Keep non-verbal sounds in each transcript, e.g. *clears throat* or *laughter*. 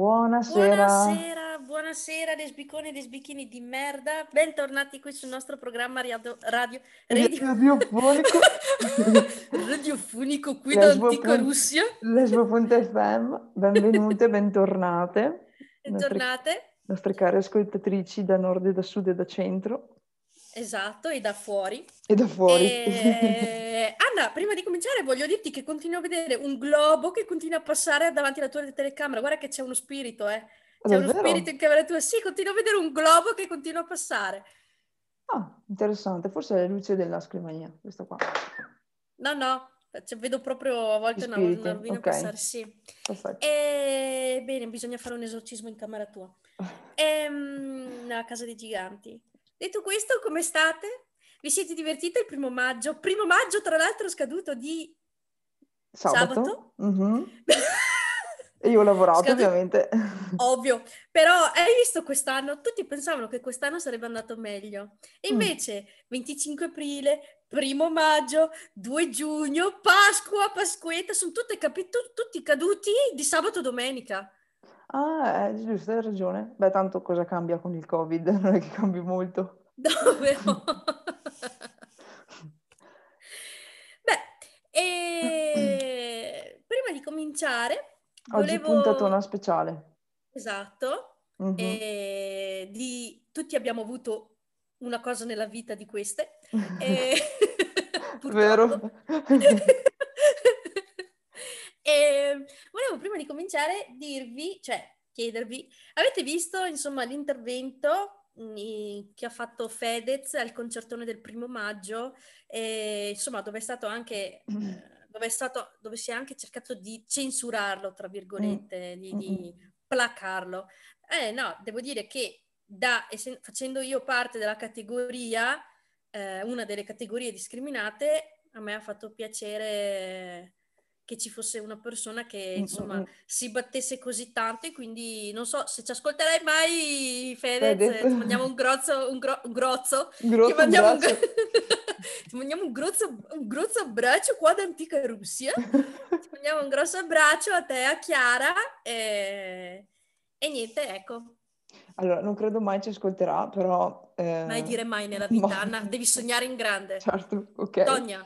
Buonasera. Buonasera, buonasera lesbicone e lesbichini di merda. Bentornati qui sul nostro programma radio, radio, radio... Radiofonico. *laughs* radiofonico qui da Antica Russia. Lesbo.fm, benvenute, bentornate. Nostre, Bentornate. nostre care ascoltatrici da nord e da sud e da centro Esatto, e da fuori. e da fuori. E... *laughs* Anna, prima di cominciare voglio dirti che continuo a vedere un globo che continua a passare davanti alla tua telecamera. Guarda che c'è uno spirito, eh. C'è uno Davvero? spirito in camera tua. Sì, continuo a vedere un globo che continua a passare. Ah, interessante, forse è la luce della scrivania, questa qua. No, no, cioè, vedo proprio a volte una, una rovina ok. passare, sì. Perfetto. E... Bene, bisogna fare un esorcismo in camera tua. *laughs* Ehm, nella casa dei giganti. Detto questo, come state? Vi siete divertiti il primo maggio? Primo maggio, tra l'altro, scaduto di Sabato? sabato? Mhm. E *laughs* io ho lavorato, Scadu- ovviamente. Ovvio, però hai visto quest'anno? Tutti pensavano che quest'anno sarebbe andato meglio. E Mm. invece 25 aprile, primo maggio, 2 giugno, Pasqua, Pasquetta, sono tutte capi- tu- tutti caduti di sabato domenica. Ah, è giusto, hai ragione. Beh, tanto cosa cambia con il Covid? *laughs* Non è che cambi molto. Davvero? *laughs* Beh, e prima di cominciare, Oggi volevo... puntatona speciale. Esatto, Mhm. e di... tutti abbiamo avuto una cosa nella vita di queste. *laughs* E... Vero? Purtroppo. e volevo prima di cominciare dirvi, cioè chiedervi, avete visto insomma l'intervento mm, che ha fatto Fedez al concertone del primo maggio, e, insomma dove è stato anche, eh, *clears throat* dove, è stato, dove si è anche cercato di censurarlo, tra virgolette, di, di placarlo. Eh no, devo dire che da, facendo io parte della categoria, eh, una delle categorie discriminate, a me ha fatto piacere che ci fosse una persona che Mm, insomma mm, mm. si battesse così tanto e quindi non so se ci ascolterai mai Fedez, Fedez. ti mandiamo un grozzo, un, gro- un grozzo, Grosso ti mandiamo un, braccio. *laughs* ti mandiamo un grozzo, un grozzo abbraccio qua da Antica Russia, ti *laughs* mandiamo un grosso abbraccio a te, a Chiara e, e niente, ecco, Allora, non credo mai ci ascolterà, però... eh, mai dire mai nella *laughs* vita, ma- Anna, devi sognare in grande. Certo, ok. Tonia,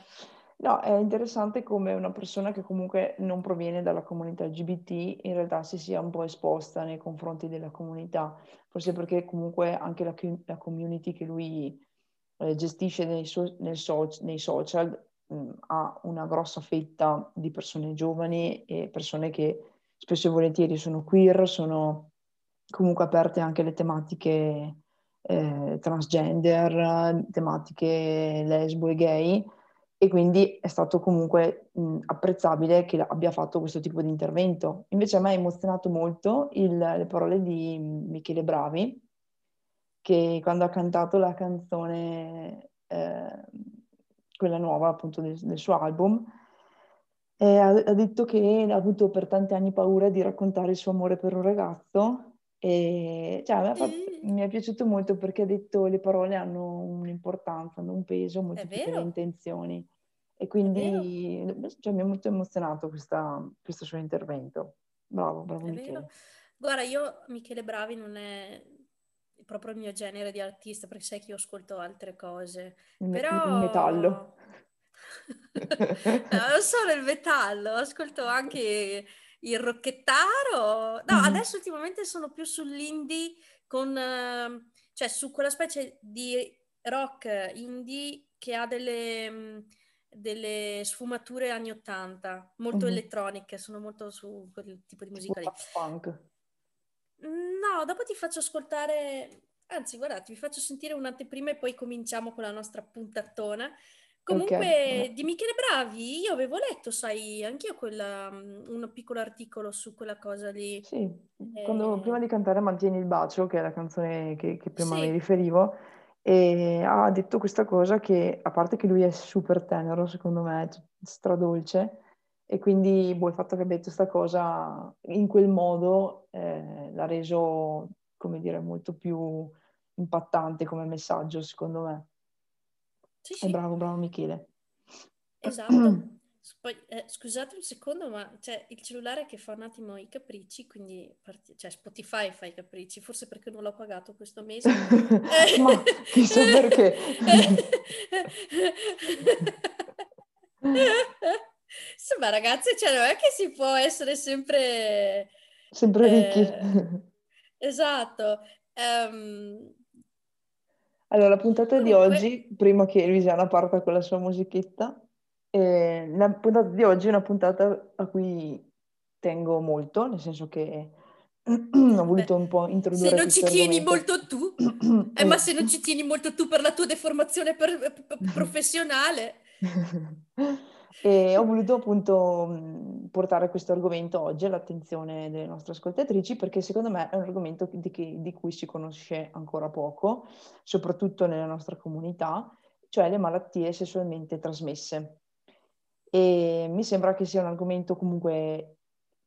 No, è interessante come una persona che comunque non proviene dalla comunità LGBT in realtà si sia un po' esposta nei confronti della comunità, forse perché comunque anche la, la community che lui eh, gestisce nei, so- so- nei social mh, ha una grossa fetta di persone giovani e persone che spesso e volentieri sono queer, sono comunque aperte anche alle tematiche eh, transgender, tematiche lesbo e gay e quindi è stato comunque mh, apprezzabile che abbia fatto questo tipo di intervento. Invece a me ha emozionato molto il- le parole di Michele Bravi, che quando ha cantato la canzone, eh, quella nuova appunto del, del suo album, eh, ha, ha detto che ha avuto per tanti anni paura di raccontare il suo amore per un ragazzo e cioè, a me ha fatto- Mm. mi è piaciuto molto perché ha detto le parole hanno un'importanza, hanno un peso molto È più che le vero. intenzioni. E quindi cioè, mi ha molto emozionato questa- questo suo intervento. Bravo, bravo È Michele. vero. Guarda, io Michele Bravi non è proprio il mio genere di artista, perché sai che io ascolto altre cose. Il, Però... metallo. *laughs* No, non solo il metallo, ascolto anche il rocchettaro. No, Mhm. adesso ultimamente sono più sull'indie con... eh, cioè su quella specie di rock indie che ha delle, mh, delle sfumature anni 80, molto Mhm. elettroniche, sono molto su quel tipo di Tipo musica lì. Daft Punk. No, dopo ti faccio ascoltare, anzi, guarda, ti faccio sentire un'anteprima e poi cominciamo con la nostra puntatona. Comunque, Ok. di Michele Bravi, io avevo letto, sai, anch'io quella, mm, un piccolo articolo su quella cosa lì. Sì, quando, Eh, prima di cantare Mantieni il bacio, che è la canzone che, che prima mi sì, riferivo, e ha detto questa cosa che, a parte che lui è super tenero, secondo me, stradolce, e quindi boh, il fatto che abbia detto questa cosa in quel modo eh, l'ha reso, come dire, molto più impattante come messaggio, secondo me. Sì, sì, bravo, bravo Michele. esatto. *clears throat* Poi, eh, scusate un secondo, ma c'è il cellulare che fa un attimo i capricci, quindi parti- cioè Spotify fa i capricci, forse perché non l'ho pagato questo mese. *laughs* ma chissà perché. Insomma, ragazzi, cioè, non è che si può essere sempre... Sempre ricchi. Eh, esatto. Um, allora, la puntata comunque... di oggi, prima che Luisiana parta con la sua musichetta, eh, la puntata di oggi è una puntata a cui tengo molto, nel senso che *clears throat* ho voluto un po' introdurre Se non ci tieni argomento. molto tu, *clears throat* eh, ma se non ci tieni molto tu per la tua deformazione per, per, professionale. *laughs* e ho voluto appunto portare questo argomento oggi all'attenzione delle nostre ascoltatrici perché secondo me è un argomento di, che, di cui si conosce ancora poco, soprattutto nella nostra comunità, cioè le malattie sessualmente trasmesse e mi sembra che sia un argomento comunque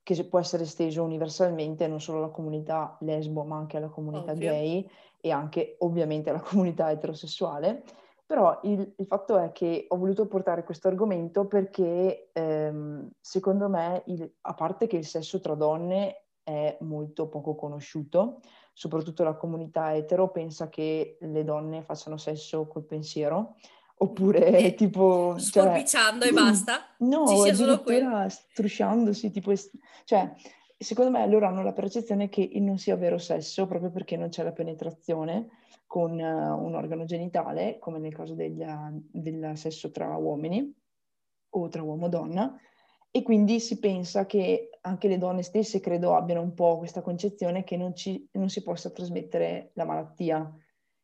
che può essere esteso universalmente, non solo alla comunità lesbo, ma anche alla comunità Ovvio. gay e anche ovviamente alla comunità eterosessuale. Però il, il, fatto è che ho voluto portare questo argomento perché ehm, secondo me, il, a parte che il sesso tra donne è molto poco conosciuto, soprattutto la comunità etero pensa che le donne facciano sesso col pensiero, Oppure eh, *laughs* tipo... Sforbiciando cioè, e basta? No, Ci addirittura strusciandosi, tipo... Cioè, secondo me loro hanno la percezione che non sia vero sesso proprio perché non c'è la penetrazione con uh, un organo genitale, come nel caso del, del sesso tra uomini o tra uomo e donna, e quindi si pensa che anche le donne stesse credo abbiano un po' questa concezione che non, ci, non si possa trasmettere la malattia.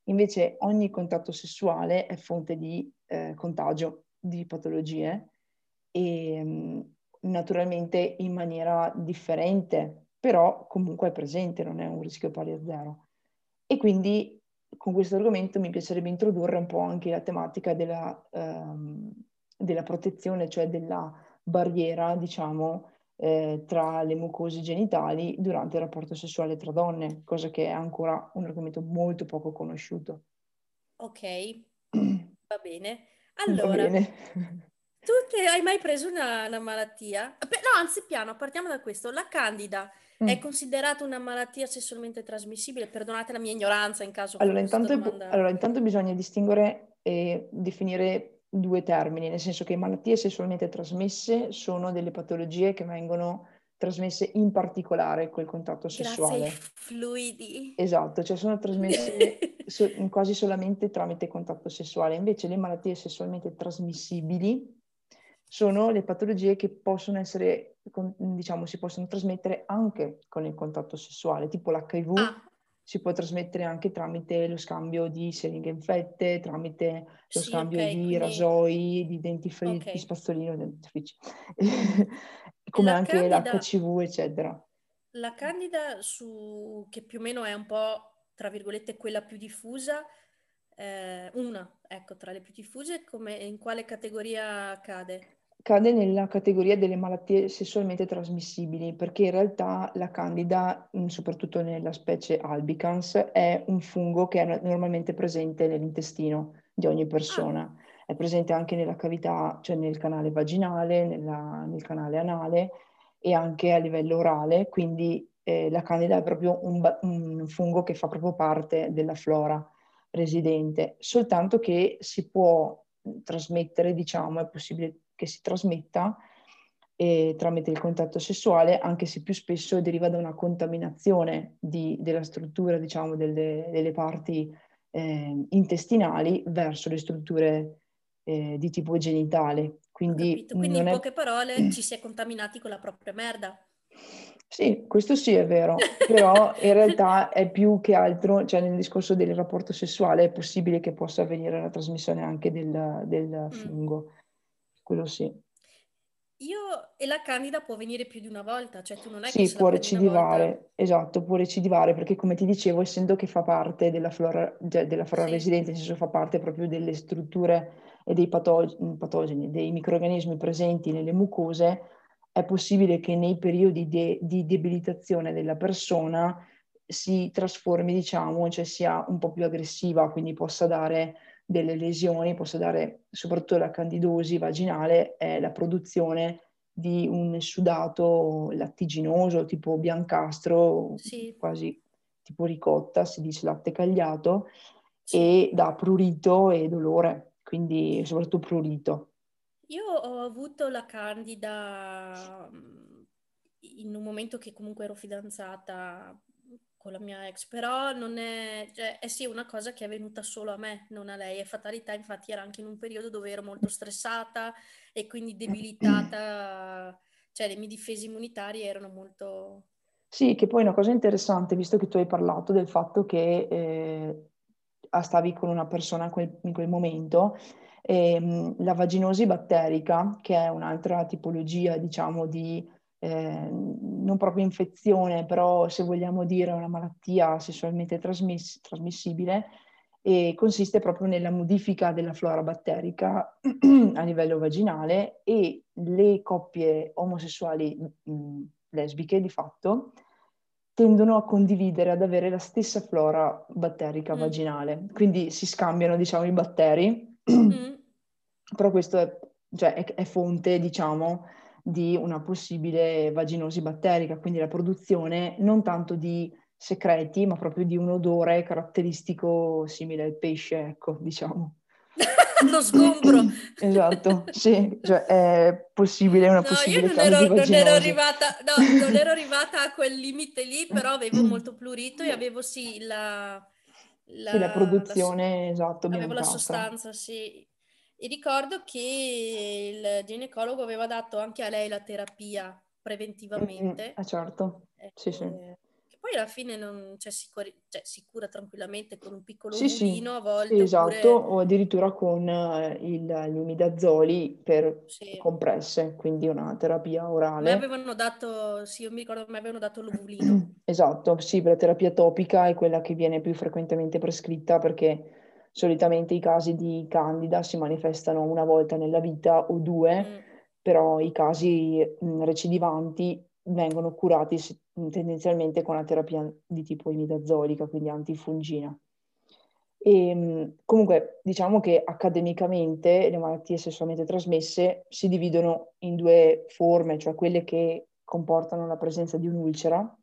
Invece ogni contatto sessuale è fonte di eh, contagio di patologie. E mm, naturalmente in maniera differente, però comunque è presente, non è un rischio pari a zero. E quindi con questo argomento mi piacerebbe introdurre un po' anche la tematica della, ehm, della protezione, cioè della barriera, diciamo, eh, tra le mucose genitali durante il rapporto sessuale tra donne, cosa che è ancora un argomento molto poco conosciuto. Ok, *clears throat* va bene. Allora, va bene. Tu te, hai mai preso una, una malattia? No, anzi, piano, partiamo da questo. La candida mm. è considerata una malattia sessualmente trasmissibile? Perdonate la mia ignoranza in caso allora, intanto, domanda... allora, intanto bisogna distinguere e definire due termini, nel senso che malattie sessualmente trasmesse sono delle patologie che vengono trasmesse in particolare col contatto sessuale. Grazie fluidi. Esatto, cioè sono trasmesse *laughs* so, quasi solamente tramite contatto sessuale. Invece le malattie sessualmente trasmissibili sono le patologie che possono essere, diciamo, si possono trasmettere anche con il contatto sessuale, tipo l'HIV. Ah si può trasmettere anche tramite lo scambio di siringhe infette, tramite lo sì, scambio okay, di quindi... rasoi, di dentifrici, okay. di spazzolino, dentifrici, *laughs* come la anche candida, l'HCV, eccetera. La candida, su, che più o meno è un po', tra virgolette, quella più diffusa, eh, una, ecco, tra le più diffuse, come, in quale categoria cade? Cade nella categoria delle malattie sessualmente trasmissibili, perché in realtà la candida, mm, soprattutto nella specie albicans, è un fungo che è normalmente presente nell'intestino di ogni persona. Ah. È presente anche nella cavità, cioè nel canale vaginale, nella, nel canale anale e anche a livello orale, quindi eh, la candida è proprio un, un fungo che fa proprio parte della flora residente, soltanto che si può trasmettere, diciamo, è possibile che si trasmetta eh, tramite il contatto sessuale, anche se più spesso deriva da una contaminazione di, della struttura, diciamo, delle, delle parti eh, intestinali verso le strutture eh, di tipo genitale. Quindi, Quindi in è... poche parole *clears throat* ci si è contaminati con la propria merda. Sì, questo sì è vero, *laughs* però in realtà è più che altro, cioè nel discorso del rapporto sessuale è possibile che possa avvenire la trasmissione anche del, del mm. Quello sì. Io e la candida può venire più di una volta, cioè tu non è sì, che può recidivare, esatto, può recidivare perché come ti dicevo, essendo che fa parte della flora, della flora sì. residente, nel senso fa parte proprio delle strutture e dei patog- patogeni, dei microrganismi presenti nelle mucose, è possibile che nei periodi de- di debilitazione della persona si trasformi, diciamo, cioè sia un po' più aggressiva, quindi possa dare delle lesioni, possa dare soprattutto la candidosi vaginale, è la produzione di un sudato lattiginoso, tipo biancastro, sì. quasi tipo ricotta, si dice latte cagliato, sì. e dà prurito e dolore, quindi soprattutto prurito. Io ho avuto la candida mm, in un momento che comunque ero fidanzata con la mia ex, però non è, cioè, è sì una cosa che è venuta solo a me, non a lei. È fatalità, infatti era anche in un periodo dove ero molto stressata e quindi debilitata, cioè le mie difese immunitarie erano molto... Sì, che poi una cosa interessante, visto che tu hai parlato del fatto che eh, stavi con una persona in quel, in quel momento, eh, la vaginosi batterica, che è un'altra tipologia, diciamo, di eh, non proprio infezione, però se vogliamo dire una malattia sessualmente trasmiss- trasmissibile, e consiste proprio nella modifica della flora batterica *clears throat* a livello vaginale e le coppie omosessuali mh, lesbiche di fatto tendono a condividere, ad avere la stessa flora batterica mm. vaginale, quindi si scambiano diciamo i batteri, *clears throat* mm. però questo è, cioè, è, è fonte diciamo di una possibile vaginosi batterica, quindi la produzione non tanto di secreti, ma proprio di un odore caratteristico simile al pesce, ecco, diciamo. *laughs* Lo sgombro. *laughs* esatto, sì, cioè è possibile una no, possibile io non ero, non ero, arrivata, no, non ero *laughs* arrivata a quel limite lì, però avevo molto plurito e avevo sì la... La, sì, la produzione, la, esatto, Avevo la sostanza, sì. E ricordo che il ginecologo aveva dato anche a lei la terapia preventivamente. Eh, certo, sì, sì. Eh, che poi alla fine non, cioè, si, cura, cioè, si, cura, tranquillamente con un piccolo sì, sì. a volte. Sì, esatto, o addirittura con uh, il, gli imidazoli per sì. compresse, quindi una terapia orale. Mi avevano dato, sì, io mi ricordo, mi avevano dato l'ovulino. *clears throat* esatto, sì, la terapia topica è quella che viene più frequentemente prescritta perché Solitamente i casi di candida si manifestano una volta nella vita o due, mm. però i casi mh, recidivanti vengono curati tendenzialmente con una terapia di tipo imidazolica, quindi antifungina. E, mh, comunque diciamo che accademicamente le malattie sessualmente trasmesse si dividono in due forme, cioè quelle che comportano la presenza di un'ulcera,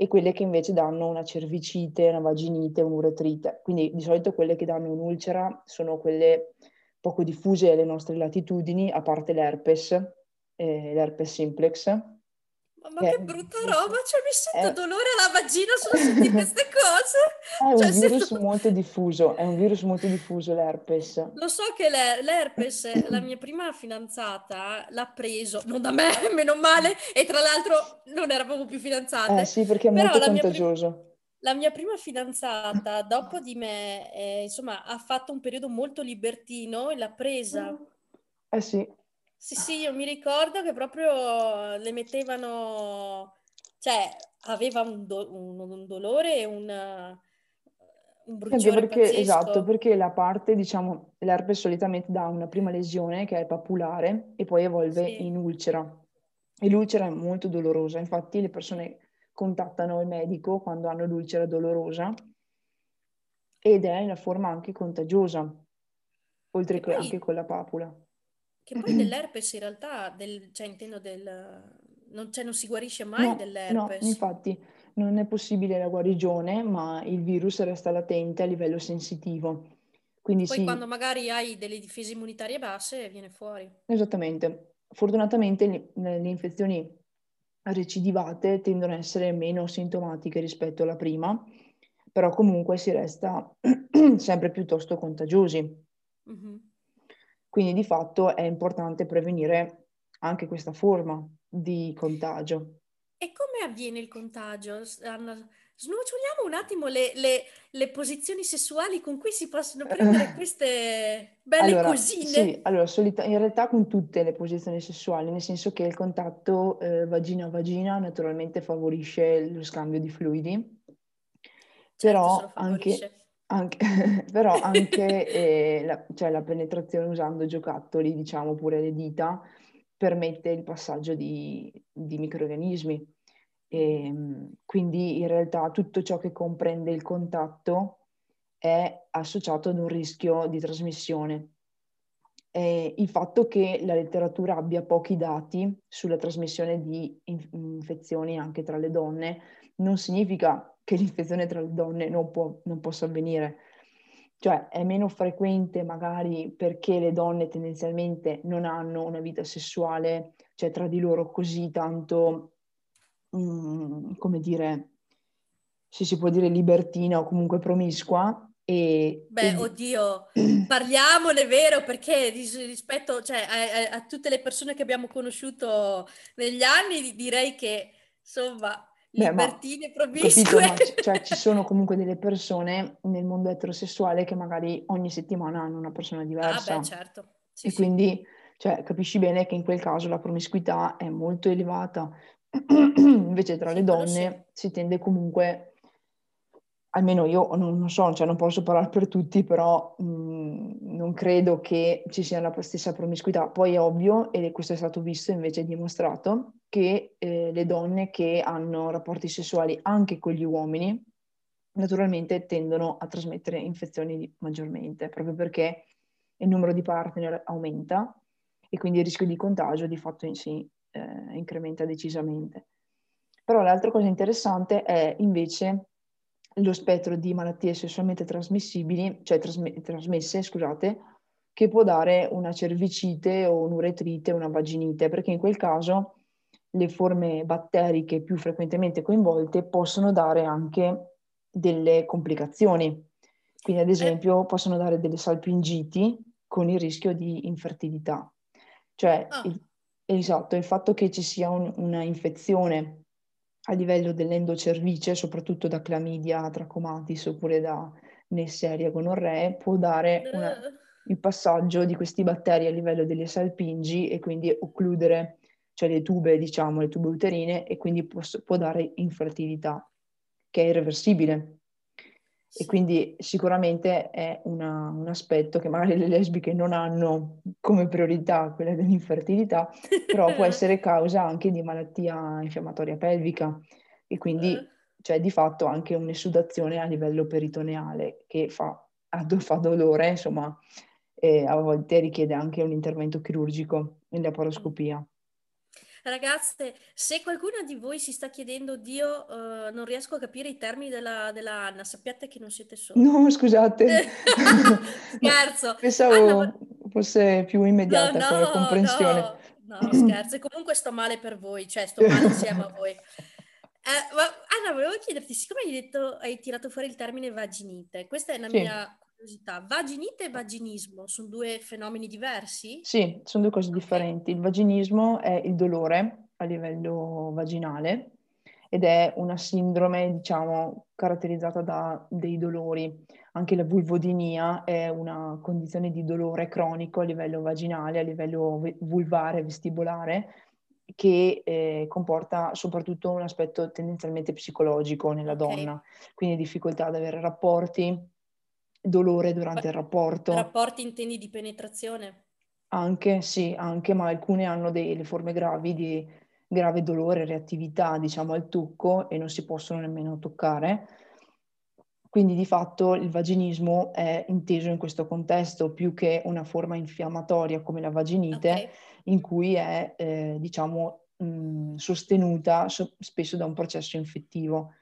e quelle che invece danno una cervicite, una vaginite, un'uretrite. Quindi di solito quelle che danno un'ulcera sono quelle poco diffuse alle nostre latitudini, a parte l'herpes, eh, l'herpes simplex, ma che, che brutta roba, cioè mi sento è, dolore alla vagina solo sentire queste cose. *laughs* È cioè, un virus sento... molto diffuso, è un virus molto diffuso l'herpes. Lo so che l'her- l'herpes, la mia prima fidanzata l'ha preso, non da me, *laughs* meno male, e tra l'altro non eravamo più fidanzate. Eh sì, perché è molto contagioso. Mia la mia prima fidanzata, dopo di me, eh, insomma, ha fatto un periodo molto libertino e l'ha presa. Eh sì. Sì, sì, io mi ricordo che proprio le mettevano, cioè aveva un, do- un, un dolore e un, un bruciore perché, pazzesco. Esatto, perché la parte, diciamo, l'herpes solitamente dà una prima lesione che è papulare e poi evolve sì. in ulcera. E l'ulcera è molto dolorosa, infatti le persone contattano il medico quando hanno l'ulcera dolorosa ed è in forma anche contagiosa, oltre che anche con la papula. Che poi *clears throat* dell'herpes in realtà, del, cioè intendo del... Non, cioè non si guarisce mai no, dell'herpes. No, infatti non è possibile la guarigione, ma il virus resta latente a livello sensitivo. Quindi poi sì. quando magari hai delle difese immunitarie basse viene fuori. Esattamente. Fortunatamente le, le infezioni recidivate tendono a essere meno sintomatiche rispetto alla prima, però comunque si resta *clears throat* sempre piuttosto contagiosi. Mm-hmm. Quindi di fatto è importante prevenire anche questa forma di contagio. E come avviene il contagio? Snoccioliamo un attimo le, le, le, posizioni sessuali con cui si possono prendere *laughs* queste belle allora, cosine. Sì, allora, solita- in realtà con tutte le posizioni sessuali, nel senso che il contatto eh, vagina-vagina naturalmente favorisce lo scambio di fluidi, certo, però anche anche, *laughs* però anche eh, la, cioè la, penetrazione usando giocattoli, diciamo pure le dita, permette il passaggio di, di microorganismi. E, ehm, quindi in realtà tutto ciò che comprende il contatto è associato ad un rischio di trasmissione. E il fatto che la letteratura abbia pochi dati sulla trasmissione di infezioni anche tra le donne non significa che l'infezione tra le donne non, può, non possa avvenire. Cioè è meno frequente magari perché le donne tendenzialmente non hanno una vita sessuale, cioè tra di loro così tanto, um, come dire, se si può dire libertina o comunque promiscua, e, Beh, e... oddio, *clears throat* parliamone, vero, perché rispetto cioè, a, a, tutte le persone che abbiamo conosciuto negli anni, direi che, insomma, libertine promiscue. Capito, cioè, ci *laughs* sono comunque delle persone nel mondo eterosessuale che magari ogni settimana hanno una persona diversa. Ah, beh, certo. Sì, e sì. quindi, cioè, capisci bene che in quel caso la promiscuità è molto elevata. *clears throat* Invece tra sì, le donne si tende comunque almeno io non, non, so, cioè non posso parlare per tutti, però mh, non credo che ci sia la stessa promiscuità. Poi è ovvio, e questo è stato visto invece dimostrato, che eh, le donne che hanno rapporti sessuali anche con gli uomini, naturalmente tendono a trasmettere infezioni maggiormente, proprio perché il numero di partner aumenta e quindi il rischio di contagio di fatto in sé eh, incrementa decisamente. Però l'altra cosa interessante è invece lo spettro di malattie sessualmente trasmissibili, cioè trasme- trasmesse, scusate, che può dare una cervicite o un'uretrite, una vaginite, perché in quel caso le forme batteriche più frequentemente coinvolte possono dare anche delle complicazioni. Quindi, ad esempio, possono dare delle salpingiti con il rischio di infertilità. Cioè, oh. il, esatto, il fatto che ci sia un, una infezione a livello dell'endocervice, soprattutto da clamidia trachomatis oppure da Neisseria gonorree, può dare una, il passaggio di questi batteri a livello delle salpingi e quindi occludere, cioè le tube, diciamo, le tube uterine e quindi può, può dare infertilità, che è irreversibile. E quindi sicuramente è una, un aspetto che magari le lesbiche non hanno come priorità, quella dell'infertilità, però può *laughs* essere causa anche di malattia infiammatoria pelvica e quindi eh. c'è di fatto anche un'esudazione a livello peritoneale che fa, fa dolore, insomma, e a volte richiede anche un intervento chirurgico in laparoscopia. Ragazze, se qualcuno di voi si sta chiedendo, Dio, uh, non riesco a capire i termini della, della, Anna, sappiate che non siete soli. No, scusate. *laughs* scherzo. *laughs* Pensavo Anna, fosse più immediata no, no, come comprensione. No, no, scherzo. E comunque sto male per voi, cioè sto male *laughs* insieme a voi. Eh, ma Anna, volevo chiederti, siccome hai detto, hai tirato fuori il termine vaginite, questa è una sì. mia curiosità, vaginite e vaginismo sono due fenomeni diversi? Sì, sono due cose differenti. Il vaginismo è il dolore a livello vaginale ed è una sindrome, diciamo, caratterizzata da dei dolori. Anche la vulvodinia è una condizione di dolore cronico a livello vaginale, a livello vulvare, vestibolare, che eh, comporta soprattutto un aspetto tendenzialmente psicologico nella okay. donna, quindi difficoltà ad avere rapporti, dolore durante il rapporto. Rapporti intendi di penetrazione? Anche, sì, anche, ma alcune hanno delle forme gravi di grave dolore, reattività, diciamo, al tocco e non si possono nemmeno toccare. Quindi di fatto il vaginismo è inteso in questo contesto più che una forma infiammatoria come la vaginite, okay. in cui è, eh, diciamo, mh, sostenuta so- spesso da un processo infettivo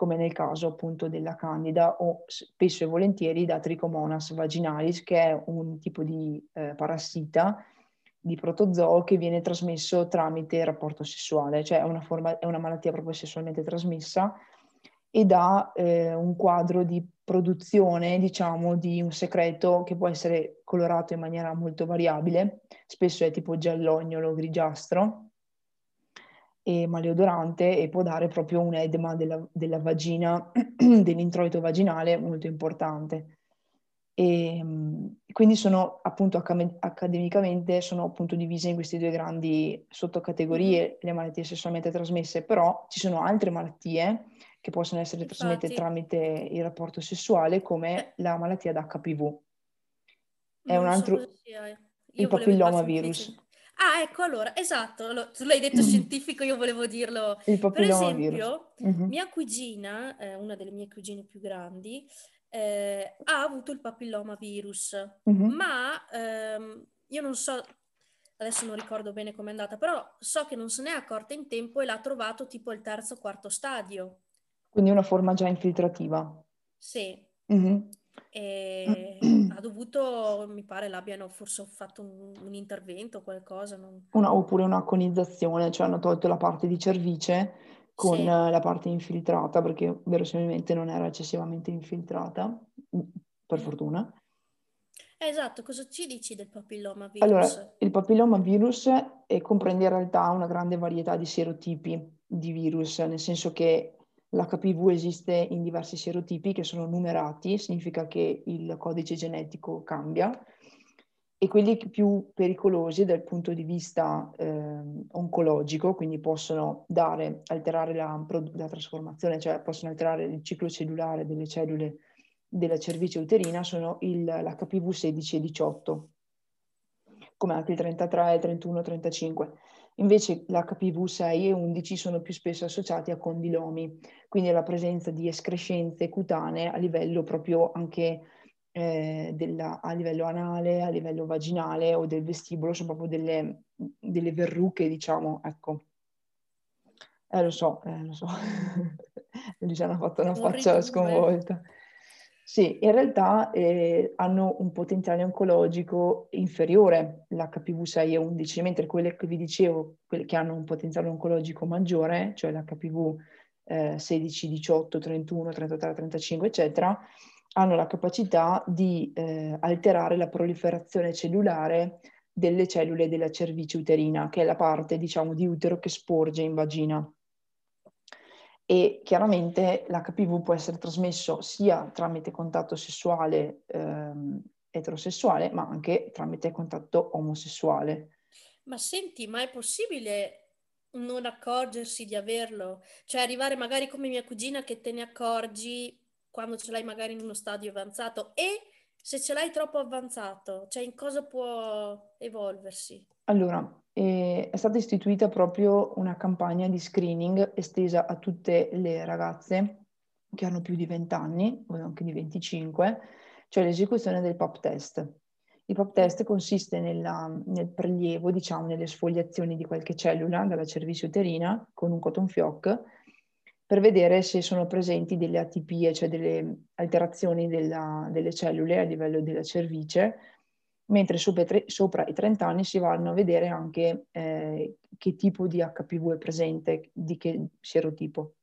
come nel caso appunto della candida o spesso e volentieri da Trichomonas vaginalis, che è un tipo di eh, parassita di protozoo che viene trasmesso tramite rapporto sessuale, cioè è una, forma, è una malattia proprio sessualmente trasmessa ed ha eh, un quadro di produzione, diciamo, di un secreto che può essere colorato in maniera molto variabile, spesso è tipo giallognolo, grigiastro, e maleodorante e può dare proprio un edema della, della vagina, *clears throat* dell'introito vaginale molto importante. E, quindi sono appunto accademicamente sono appunto divise in queste due grandi sottocategorie mm-hmm. le malattie sessualmente trasmesse, però ci sono altre malattie che possono essere Infatti. trasmesse tramite il rapporto sessuale come eh. la malattia d'HPV. È non un altro so il papilloma virus. Ah, ecco, allora, esatto, allora, tu l'hai detto scientifico, io volevo dirlo. Il per esempio, uh-huh. mia cugina, eh, una delle mie cugine più grandi, eh, ha avuto il papillomavirus, mm-hmm. ma ehm, io non so, adesso non ricordo bene com'è andata, però so che non se n'è accorta in tempo e l'ha trovato tipo il terzo o quarto stadio. Quindi una forma già infiltrativa. Sì. Mm-hmm. E ha *clears throat* dovuto, mi pare, l'abbiano forse fatto un, un intervento o qualcosa. Non... Una, oppure una conizzazione, cioè hanno tolto la parte di cervice con sì. la parte infiltrata, perché verosimilmente non era eccessivamente infiltrata, per mm. fortuna. Esatto, cosa ci dici del papilloma virus? Allora, il papilloma virus eh, comprende in realtà una grande varietà di serotipi di virus, nel senso che l'HPV esiste in diversi serotipi che sono numerati, significa che il codice genetico cambia, e quelli più pericolosi dal punto di vista eh, oncologico, quindi possono dare, alterare la, la, trasformazione, cioè possono alterare il ciclo cellulare delle cellule della cervice uterina, sono l'HPV 16 e 18, come anche il 33, 31, 35. Invece l'HPV 6 e 11 sono più spesso associati a condilomi, quindi alla presenza di escrescenze cutanee a livello proprio anche eh, della, a livello anale, a livello vaginale o del vestibolo, sono proprio delle, delle verruche, diciamo, ecco. Eh, lo so, eh, lo so. *laughs* Luciana ha fatto una faccia sconvolta. Sì, in realtà eh, hanno un potenziale oncologico inferiore l'HPV 6 e 11, mentre quelle che vi dicevo, quelle che hanno un potenziale oncologico maggiore, cioè l'HPV eh, 16, 18, 31, 33, 35, eccetera, hanno la capacità di eh, alterare la proliferazione cellulare delle cellule della cervice uterina, che è la parte, diciamo, di utero che sporge in vagina. E chiaramente l'HPV può essere trasmesso sia tramite contatto sessuale ehm, eterosessuale, ma anche tramite contatto omosessuale. Ma senti, ma è possibile non accorgersi di averlo? Cioè arrivare magari come mia cugina che te ne accorgi quando ce l'hai magari in uno stadio avanzato e se ce l'hai troppo avanzato, cioè in cosa può evolversi? Allora, eh, è stata istituita proprio una campagna di screening estesa a tutte le ragazze che hanno più di 20 anni o anche di 25, cioè l'esecuzione del PAP test. Il PAP test consiste nella, nel prelievo, diciamo, nelle sfogliazioni di qualche cellula dalla cervice uterina con un cotton fioc per vedere se sono presenti delle atipie, cioè delle alterazioni della, delle cellule a livello della cervice, mentre sopra, sopra, i 30 anni si vanno a vedere anche eh, che tipo di HPV è presente, di che serotipo.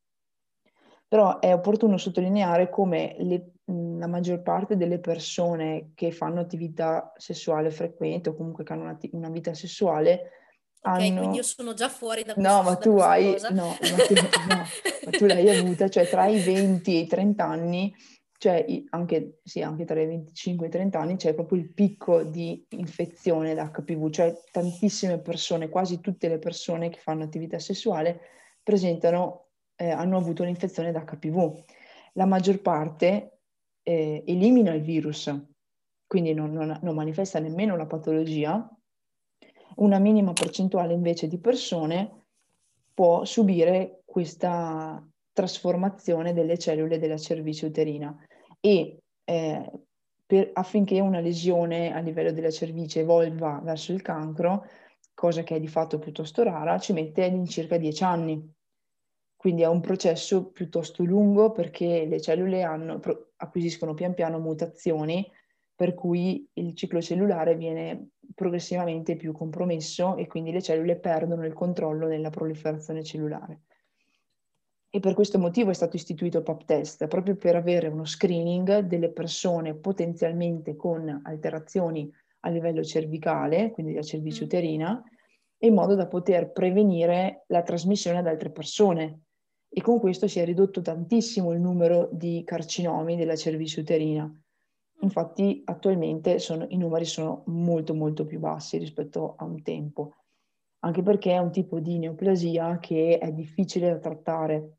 Però è opportuno sottolineare come le, la maggior parte delle persone che fanno attività sessuale frequente o comunque che hanno una, una vita sessuale Ok, hanno... quindi io sono già fuori da questa No, ma tu hai... No, ma tu, no, ma tu l'hai avuta, cioè tra i 20 e i 30 anni, cioè anche, sì, anche tra i 25 e i 30 anni c'è proprio il picco di infezione da HPV, cioè tantissime persone, quasi tutte le persone che fanno attività sessuale presentano, eh, hanno avuto un'infezione da HPV. La maggior parte eh, elimina il virus, quindi non, non, non manifesta nemmeno la patologia, una minima percentuale invece di persone può subire questa trasformazione delle cellule della cervice uterina e eh, per, affinché una lesione a livello della cervice evolva verso il cancro, cosa che è di fatto piuttosto rara, ci mette all'incirca 10 anni. Quindi è un processo piuttosto lungo perché le cellule hanno, acquisiscono pian piano mutazioni per cui il ciclo cellulare viene progressivamente più compromesso e quindi le cellule perdono il controllo nella proliferazione cellulare. E per questo motivo è stato istituito il PAP test, proprio per avere uno screening delle persone potenzialmente con alterazioni a livello cervicale, quindi della cervice mm. uterina, in modo da poter prevenire la trasmissione ad altre persone. E con questo si è ridotto tantissimo il numero di carcinomi della cervice uterina Infatti attualmente sono, i numeri sono molto molto più bassi rispetto a un tempo, anche perché è un tipo di neoplasia che è difficile da trattare,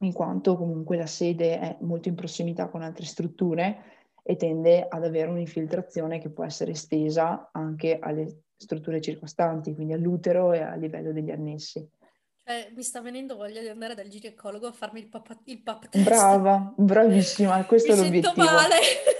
in quanto comunque la sede è molto in prossimità con altre strutture e tende ad avere un'infiltrazione che può essere estesa anche alle strutture circostanti, quindi all'utero e a livello degli annessi. Cioè, mi sta venendo voglia di andare dal ginecologo a farmi il pap, il pap test. Brava, bravissima, questo mi è l'obiettivo. sento male.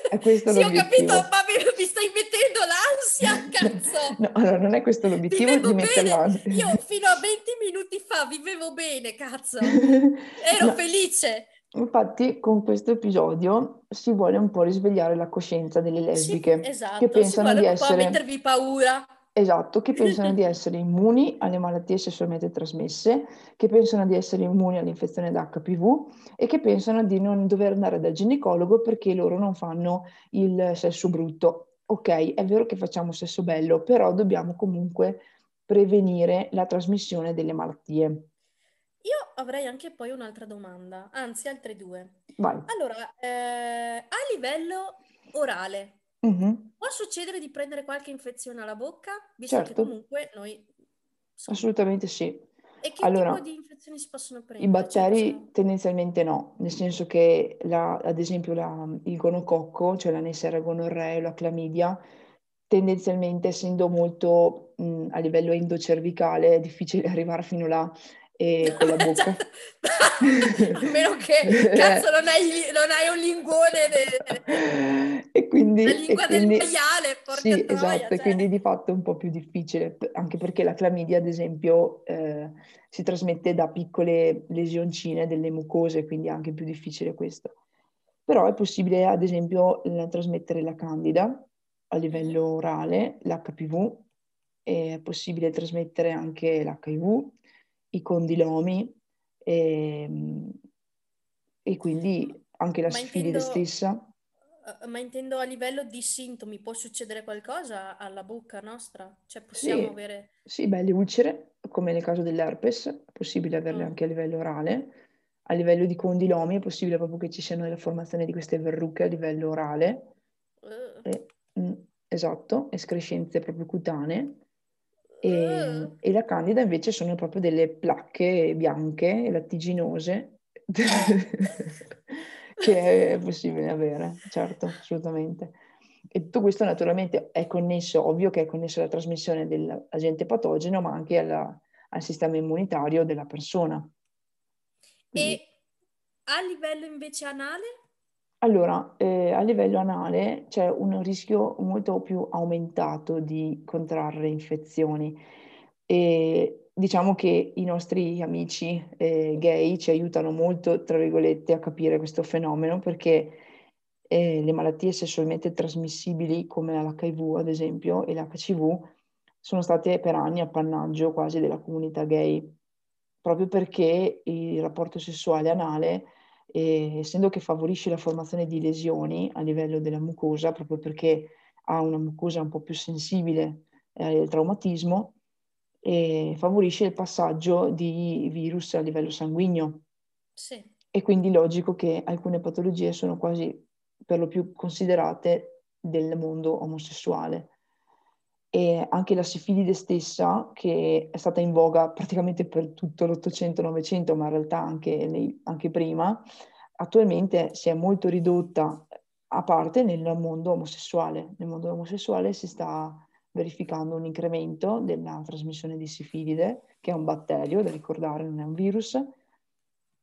È questo *laughs* sì, l'obiettivo. ho capito, ma mi, mi stai mettendo l'ansia, cazzo! *laughs* no, allora non è questo l'obiettivo Vivevo di mettere bene. l'ansia. Io fino a 20 minuti fa vivevo bene, cazzo! *laughs* Ero No. felice! Infatti, con questo episodio si vuole un po' risvegliare la coscienza delle Sì, lesbiche esatto, che si pensano vuole di un po' essere mettervi paura. Esatto, che pensano di *laughs* essere immuni alle malattie sessualmente trasmesse, che pensano di essere immuni all'infezione da HPV e che pensano di non dover andare dal ginecologo perché loro non fanno il sesso brutto. Ok, è vero che facciamo sesso bello, però dobbiamo comunque prevenire la trasmissione delle malattie. Io avrei anche poi un'altra domanda, anzi altre due. Vai. Allora, eh, a livello orale, Mhm, può succedere di prendere qualche infezione alla bocca? Visto che Certo, comunque noi... insomma, assolutamente sì. e che Allora, tipo di infezioni si possono I prendere? Cioè, batteri cosa... tendenzialmente no, nel senso che la- ad esempio la- il gonococco, cioè la Neisseria gonorrea o la clamidia, tendenzialmente essendo molto mh, a livello endocervicale è difficile *laughs* arrivare fino là e con la *laughs* bocca. *laughs* A meno che, cazzo, non hai, non hai un linguone, de- E quindi, la e lingua del quindi maiale, porca sì, troia, esatto, e cioè. quindi di fatto è un po' più difficile, anche perché la clamidia, ad esempio, eh, si trasmette da piccole lesioncine delle mucose, quindi è anche più difficile questo. Però è possibile, ad esempio, eh, trasmettere la candida a livello orale, l'HPV, è possibile trasmettere anche l'HIV, i condilomi e, e quindi anche la intendo, stessa. eh, ma intendo a livello di sintomi, può succedere qualcosa alla bocca nostra? Cioè possiamo Sì, avere... sì, beh, le ulcere, come nel caso dell'herpes, è possibile averle Mm. anche a livello orale. A livello di condilomi è possibile proprio che ci siano la formazione di queste verruche a livello orale. Uh, E- mm, esatto, escrescenze proprio cutanee. E, uh. e la candida invece sono proprio delle placche bianche, lattiginose, *laughs* che è possibile avere, certo, assolutamente. E tutto questo naturalmente è connesso, ovvio che è connesso alla trasmissione dell'agente patogeno, ma anche alla- al sistema immunitario della persona. Quindi, E a livello invece anale? Allora, eh, a livello anale c'è un rischio molto più aumentato di contrarre infezioni. E diciamo che i nostri amici eh, gay ci aiutano molto, tra virgolette, a capire questo fenomeno perché eh, le malattie sessualmente trasmissibili come l'HIV, ad esempio, e l'HCV sono state per anni appannaggio quasi della comunità gay, proprio perché il rapporto sessuale anale e essendo che favorisce la formazione di lesioni a livello della mucosa, proprio perché ha una mucosa un po' più sensibile eh, al traumatismo, favorisce il passaggio di virus a livello sanguigno. Sì. E quindi logico che alcune patologie sono quasi per lo più considerate del mondo omosessuale. E anche la sifilide stessa, che è stata in voga praticamente per tutto l'Ottocento-Novecento, ma in realtà anche, nei- anche prima, attualmente si è molto ridotta a parte nel mondo omosessuale. Nel mondo omosessuale si sta verificando un incremento della trasmissione di sifilide, che è un batterio, da ricordare, non è un virus,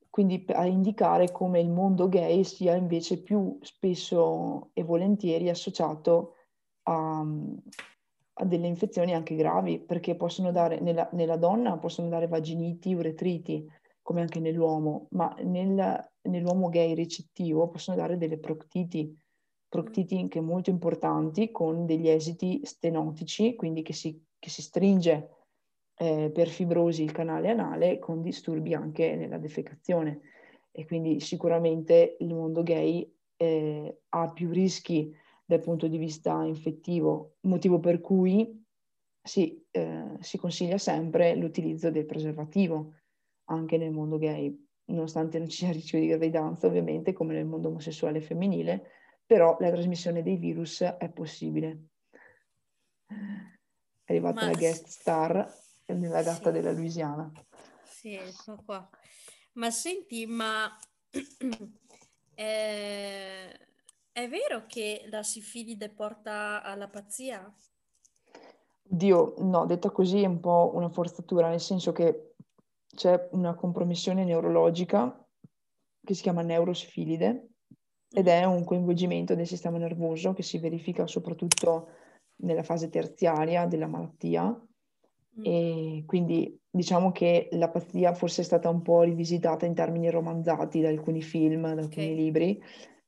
quindi a indicare come il mondo gay sia invece più spesso e volentieri associato a, a delle infezioni anche gravi, perché possono dare, nella, nella donna possono dare vaginiti, uretriti, come anche nell'uomo, ma nel- nell'uomo gay ricettivo possono dare delle proctiti, proctiti anche molto importanti con degli esiti stenotici, quindi che si, che si stringe eh, per fibrosi il canale anale con disturbi anche nella defecazione. E quindi sicuramente il mondo gay eh, ha più rischi dal punto di vista infettivo, motivo per cui si, eh, si consiglia sempre l'utilizzo del preservativo anche nel mondo gay, nonostante non ci sia *laughs* rischio di gravidanza, ovviamente, come nel mondo omosessuale e femminile, però la trasmissione dei virus è possibile. È arrivata Ma la guest star nella gatta sì. della Louisiana. Sì, ecco qua. Ma senti, ma *clears throat* eh, è vero che la sifilide porta alla pazzia? Dio, no, detta così è un po' una forzatura, nel senso che c'è una compromissione neurologica che si chiama neurosifilide ed è un coinvolgimento del sistema nervoso che si verifica soprattutto nella fase terziaria della malattia mm. e quindi diciamo che la pazzia forse è stata un po' rivisitata in termini romanzati da alcuni film, da alcuni okay. libri,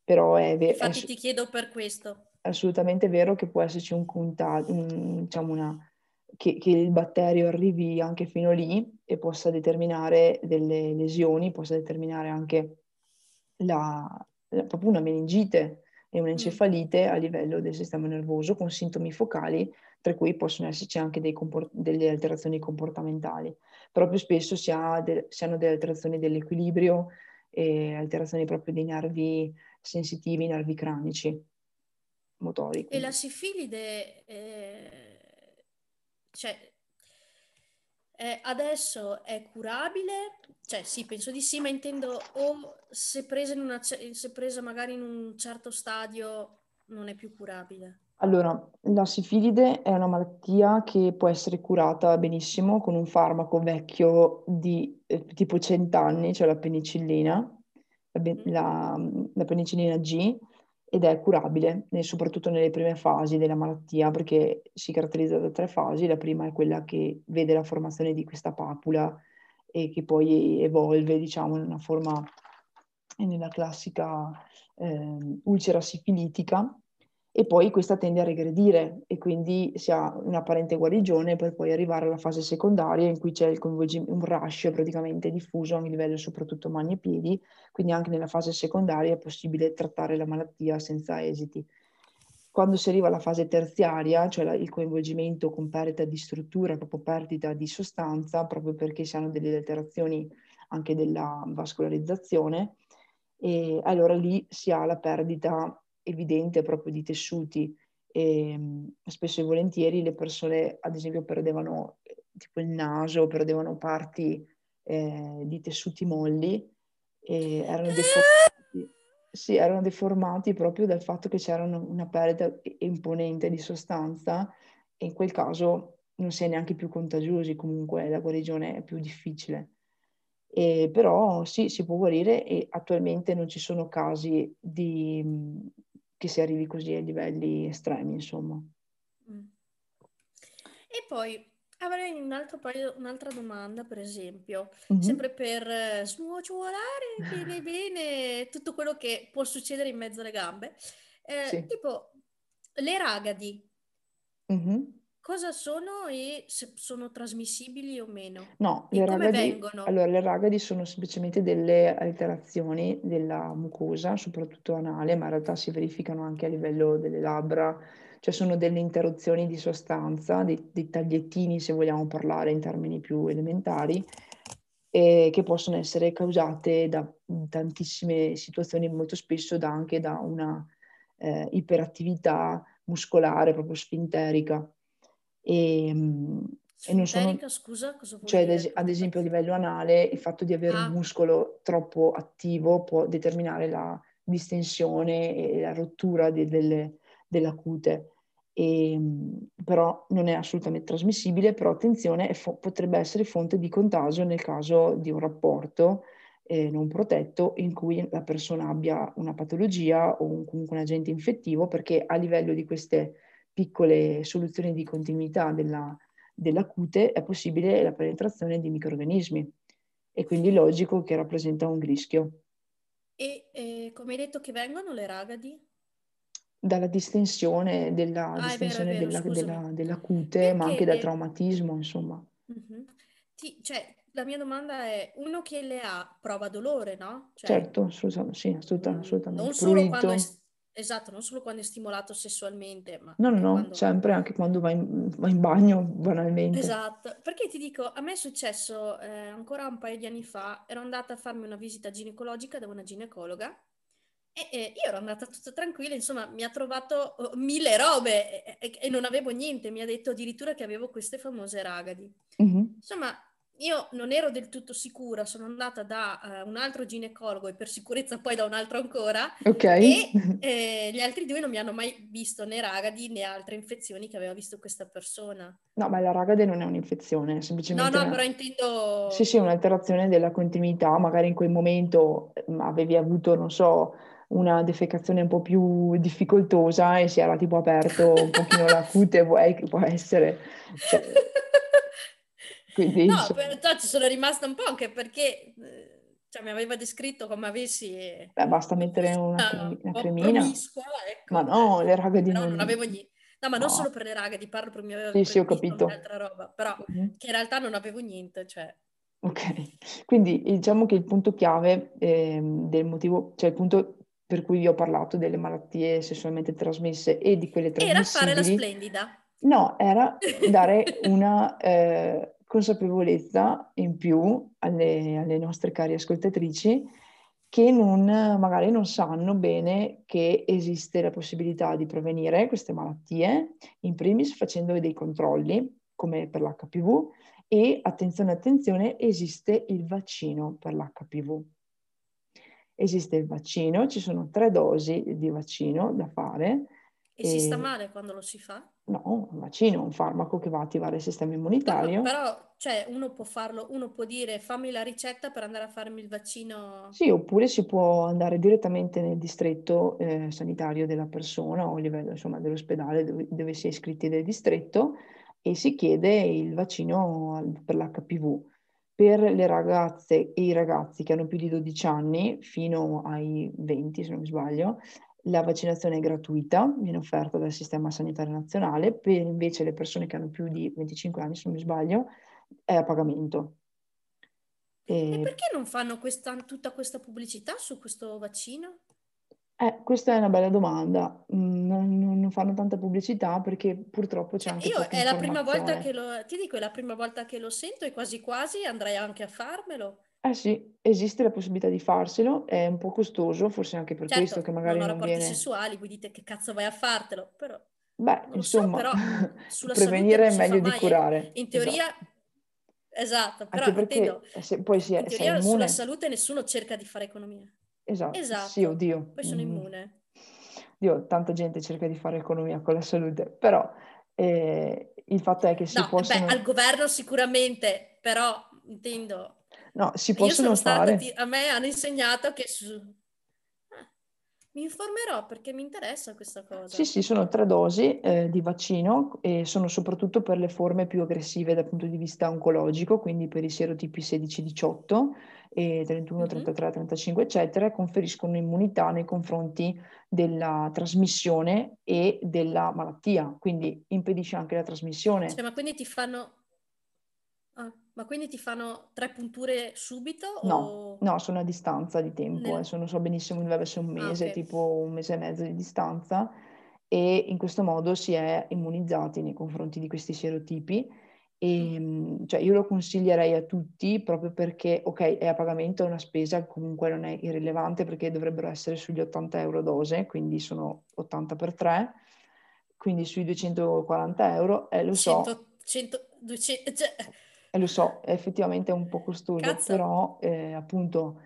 però è vero. Infatti è, ti chiedo per questo. È assolutamente vero che può esserci un contagio, un, diciamo una, che, che, il batterio arrivi anche fino lì e possa determinare delle lesioni, possa determinare anche la, la, proprio una meningite e un'encefalite mm. a livello del sistema nervoso con sintomi focali, tra cui possono esserci anche comport- delle alterazioni comportamentali. Però più spesso si, ha de- si hanno delle alterazioni dell'equilibrio e alterazioni proprio dei nervi sensitivi, nervi cranici, motori. Quindi. E la sifilide, eh, cioè, eh, adesso è curabile? Cioè sì, penso di sì, ma intendo o se presa, una, se presa magari in un certo stadio non è più curabile. Allora, la sifilide è una malattia che può essere curata benissimo con un farmaco vecchio di eh, tipo 100 anni, cioè la penicillina, la, mm. la, la penicillina G, ed è curabile, soprattutto nelle prime fasi della malattia, perché si caratterizza da tre fasi. La prima è quella che vede la formazione di questa papula e che poi evolve, diciamo, in una forma, nella classica eh, ulcera sifilitica, e poi questa tende a regredire e quindi si ha un'apparente guarigione per poi arrivare alla fase secondaria in cui c'è un rash praticamente diffuso a livello soprattutto mani e piedi, quindi anche nella fase secondaria è possibile trattare la malattia senza esiti. Quando si arriva alla fase terziaria, cioè il coinvolgimento con perdita di struttura, proprio perdita di sostanza, proprio perché si hanno delle alterazioni anche della vascolarizzazione, e allora lì si ha la perdita evidente proprio di tessuti e ehm, spesso e volentieri le persone ad esempio perdevano tipo il naso, perdevano parti eh, di tessuti molli e erano deformati, sì, erano deformati proprio dal fatto che c'era una perdita imponente di sostanza e in quel caso non si è neanche più contagiosi, comunque la guarigione è più difficile. E però sì, si può guarire e attualmente non ci sono casi di, che si arrivi così ai livelli estremi, insomma. Mm. E poi avrei un altro un'altra domanda, per esempio, mm-hmm. sempre per eh, smuociolare bene bene tutto quello che può succedere in mezzo alle gambe. Eh, sì. Tipo, le ragadi. Mm-hmm cosa sono e se sono trasmissibili o meno? No, le come ragadi, vengono? Allora, le ragadi sono semplicemente delle alterazioni della mucosa, soprattutto anale, ma in realtà si verificano anche a livello delle labbra, cioè sono delle interruzioni di sostanza, dei, dei tagliettini se vogliamo parlare in termini più elementari, e che possono essere causate da tantissime situazioni, molto spesso da, anche da una eh, iperattività muscolare, proprio sfinterica. E, ehm, e non sono, scusa, cioè, dire? ad esempio a livello anale il fatto di avere ah. un muscolo troppo attivo può determinare la distensione e la rottura de, delle, della cute. E, ehm, però non è assolutamente trasmissibile, però attenzione, fo- potrebbe essere fonte di contagio nel caso di un rapporto eh, non protetto in cui la persona abbia una patologia o un, comunque un agente infettivo, perché a livello di queste piccole soluzioni di continuità della, della cute è possibile la penetrazione di microrganismi e quindi logico che rappresenta un rischio. E eh, come hai detto che vengono le ragadi? Dalla distensione della, ah, distensione vero, vero, della, della, della, cute, Perché ma anche dal traumatismo, insomma. Uh-huh. Ti, cioè, la mia domanda è, uno che le ha prova dolore, no? Cioè, certo, assolutamente, sì, assolutamente. assolutamente. Non solo quando è Esatto, non solo quando è stimolato sessualmente, ma... No, no, no, quando... sempre, anche quando vai in, vai in, bagno, banalmente. Esatto, perché ti dico, a me è successo eh, ancora un paio di anni fa, ero andata a farmi una visita ginecologica da una ginecologa e, e io ero andata tutta tranquilla, insomma, mi ha trovato uh, mille robe e, e, e, non avevo niente, mi ha detto addirittura che avevo queste famose ragadi. Mm-hmm. Insomma, io non ero del tutto sicura, sono andata da uh, un altro ginecologo e per sicurezza poi da un altro ancora. Ok. E *laughs* eh, gli altri due non mi hanno mai visto né ragadi né altre infezioni che aveva visto questa persona. No, ma la ragade non è un'infezione, è semplicemente... No, no, una... però intendo... Sì, sì, un'alterazione della continuità, magari in quel momento ehm, avevi avuto, non so, una defecazione un po' più difficoltosa e si era tipo aperto un pochino la *laughs* cute, può essere... Cioè, quindi, no, però ci sono rimasta un po' anche perché eh, cioè, mi aveva descritto come avessi... Beh, basta mettere una, cremi- una cremina. Ecco. Ma no, le raghe di... No, non avevo niente. No, ma no. non solo per le raghe, ti parlo per mi aveva sì, sì, ho capito. un'altra roba, però mm-hmm. che in realtà non avevo niente, cioè... Ok, quindi diciamo che il punto chiave eh, del motivo, cioè il punto per cui vi ho parlato delle malattie sessualmente trasmesse e di quelle trasmissibili... Era fare la splendida. No, era dare *laughs* una... Eh, consapevolezza in più alle, alle nostre cari ascoltatrici che non, magari non sanno bene che esiste la possibilità di prevenire queste malattie, in primis facendo dei controlli, come per l'HPV, e attenzione, attenzione, esiste il vaccino per l'HPV. Esiste il vaccino, ci sono tre dosi di vaccino da fare. E, e... si sta male quando lo si fa? No, un vaccino, un farmaco che va a attivare il sistema immunitario. No, però, cioè, uno può farlo, uno può dire fammi la ricetta per andare a farmi il vaccino. Sì, oppure si può andare direttamente nel distretto eh, sanitario della persona o a livello, insomma, dell'ospedale dove, dove si è iscritti del distretto e si chiede il vaccino per l'HPV. Per le ragazze e i ragazzi che hanno più di 12 anni, fino ai 20 se non mi sbaglio, la vaccinazione è gratuita, viene offerta dal Sistema Sanitario Nazionale, per invece le persone che hanno più di 25 anni, se non mi sbaglio, è a pagamento. E, e perché non fanno questa, tutta questa pubblicità su questo vaccino? Eh, questa è una bella domanda. Mm, non, non, fanno tanta pubblicità perché purtroppo c'è cioè, anche io è la prima volta che lo, ti dico, è la prima volta che lo sento e quasi quasi andrei anche a farmelo. Eh sì, esiste la possibilità di farselo, è un po' costoso, forse anche per certo, questo che magari non ho rapporti viene... sessuali, voi dite che cazzo vai a fartelo, però... Beh, insomma, so, *laughs* prevenire è meglio di curare. In teoria... Esatto, esatto però anche perché intendo, se, poi si è, in teoria sulla salute nessuno cerca di fare economia. Esatto, esatto. sì, oddio. Poi sono mm. immune. Dio, tanta gente cerca di fare economia con la salute, però eh, il fatto è che si no, possono... Beh, al governo sicuramente, però intendo No, si possono fare. Stata, a me hanno insegnato che su... Eh, mi informerò perché mi interessa questa cosa. Sì, sì, sono tre dosi eh, di vaccino e sono soprattutto per le forme più aggressive dal punto di vista oncologico, quindi per i serotipi 16-18 e 31, mm-hmm. 33, 35, eccetera, conferiscono immunità nei confronti della trasmissione e della malattia, quindi impedisce anche la trasmissione. Cioè, ma quindi ti fanno ma quindi ti fanno tre punture subito? No, o... no, sono a distanza di tempo, Nel... adesso non so benissimo, deve essere un mese, ah, okay. tipo un mese e mezzo di distanza e in questo modo si è immunizzati nei confronti di questi serotipi e mm. cioè, io lo consiglierei a tutti proprio perché, ok, è a pagamento, è una spesa, comunque non è irrilevante perché dovrebbero essere sugli 80 euro dose, quindi sono 80 per 3, quindi sui 240 euro, eh, lo so. 100, 100, 200, cioè eh, lo so, è effettivamente un po' costoso, Cazzo. però eh, appunto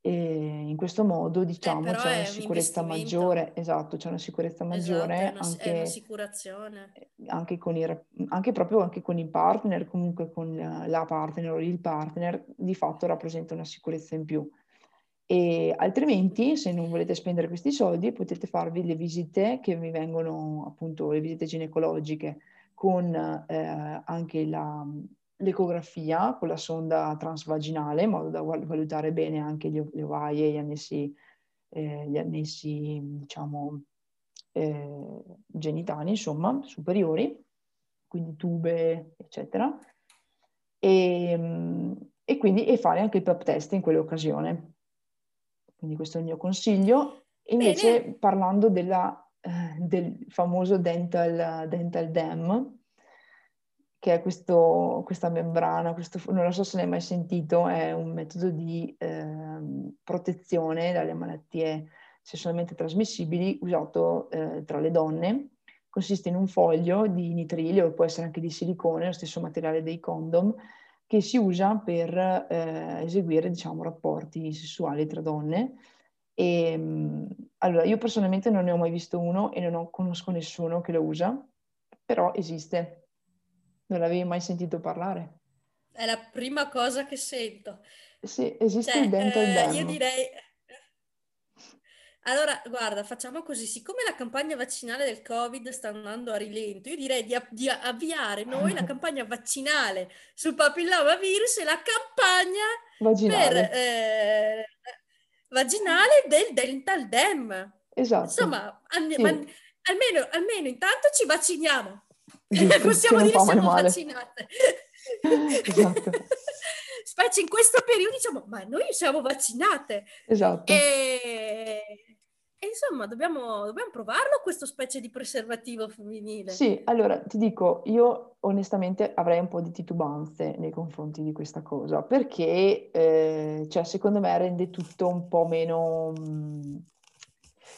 eh, in questo modo diciamo eh, c'è una sicurezza maggiore, esatto, c'è una sicurezza esatto, maggiore esatto, è, una, anche, è. Anche, con i, anche proprio anche con il partner, comunque con la partner o il partner, di fatto rappresenta una sicurezza in più. E altrimenti, se non volete spendere questi soldi, potete farvi le visite che vi vengono, appunto, le visite ginecologiche con eh, anche la, l'ecografia con la sonda transvaginale in modo da valutare bene anche gli, le ovaie gli annessi, eh, gli annessi diciamo, eh, genitali, insomma, superiori, quindi tube, eccetera. E, e quindi e fare anche il PEP test in quell'occasione. Quindi questo è il mio consiglio. Invece Bene. parlando della, eh, del famoso dental, dental dam, che è questo, questa membrana, questo, non lo so se l'hai mai sentito, è un metodo di eh, protezione dalle malattie sessualmente trasmissibili usato eh, tra le donne. Consiste in un foglio di nitrilio, può essere anche di silicone, lo stesso materiale dei condom, che si usa per eh, eseguire, diciamo, rapporti sessuali tra donne. E, ehm, allora, io personalmente non ne ho mai visto uno e non conosco nessuno che lo usa, però esiste. Non l'avevi mai sentito parlare? È la prima cosa che sento. Sì, esiste cioè, il dental eh, dam. Io direi allora, guarda, facciamo così, siccome la campagna vaccinale del Covid sta andando a rilento, io direi di, di avviare noi la *laughs* campagna vaccinale sul papillomavirus e la campagna vaginale. Per, eh, vaginale del dental dam. Esatto. Insomma, an- sì. man- almeno, almeno intanto ci vacciniamo. Possiamo dire che siamo vaccinate. *laughs* esatto. Specie in questo periodo diciamo, ma noi siamo vaccinate. Esatto. E e insomma, dobbiamo, dobbiamo provarlo questo specie di preservativo femminile. Sì, allora ti dico, io onestamente avrei un po' di titubanze nei confronti di questa cosa, perché eh, cioè, secondo me rende tutto un po' meno... Mh,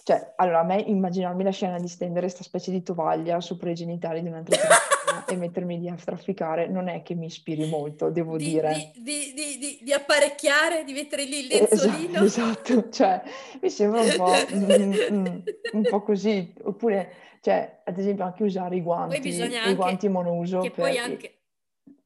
cioè, allora, a me immaginarmi la scena di stendere questa specie di tovaglia sopra i genitali di un'altra persona *laughs* e mettermi lì a trafficare non è che mi ispiri molto, devo di, dire. Di, di, di, apparecchiare, di mettere lì il lenzolino. Esatto, *laughs* esatto. cioè, mi sembra un po', mm, mm, un po' così. Oppure, cioè, ad esempio, anche usare i guanti, i guanti monouso. Che poi anche...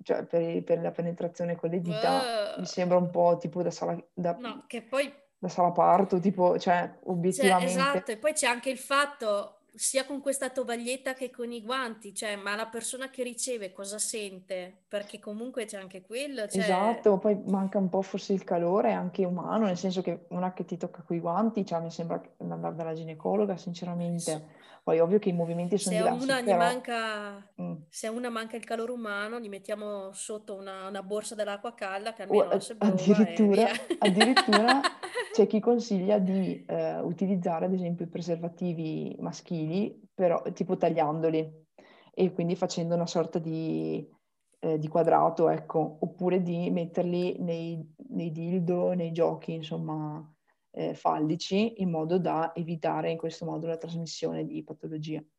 Cioè, per, per, la penetrazione con le dita, uh, mi sembra un po' tipo da sala... Da... No, che poi da sala parto, tipo, cioè, obiettivamente... Cioè, esatto, e poi c'è anche il fatto, sia con questa tovaglietta che con i guanti, cioè, ma la persona che riceve cosa sente? Perché comunque c'è anche quello. Cioè... Esatto, poi manca un po' forse il calore anche umano, nel senso che una che ti tocca con i guanti, cioè, mi sembra andare dalla ginecologa, sinceramente. Poi ovvio che i movimenti sono se diversi. Una però... manca, mm. Se a una manca il calore umano, gli mettiamo sotto una, una borsa dell'acqua calda che almeno oh, se addirittura, addirittura *laughs* c'è chi consiglia di eh, utilizzare ad esempio i preservativi maschili, però tipo tagliandoli e quindi facendo una sorta di, eh, di quadrato, ecco, oppure di metterli nei, nei dildo, nei giochi, insomma, eh, fallici in modo da evitare in questo modo la trasmissione di patologie.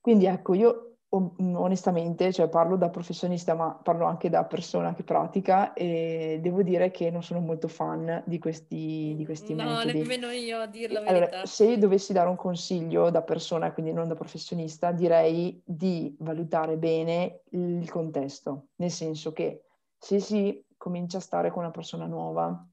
Quindi ecco, io onestamente, cioè parlo da professionista, ma parlo anche da persona che pratica e devo dire che non sono molto fan di questi, di questi no, metodi. No, nemmeno io a dirlo la allora, Se dovessi dare un consiglio da persona, quindi non da professionista, direi di valutare bene il contesto, nel senso che se si comincia a stare con una persona nuova,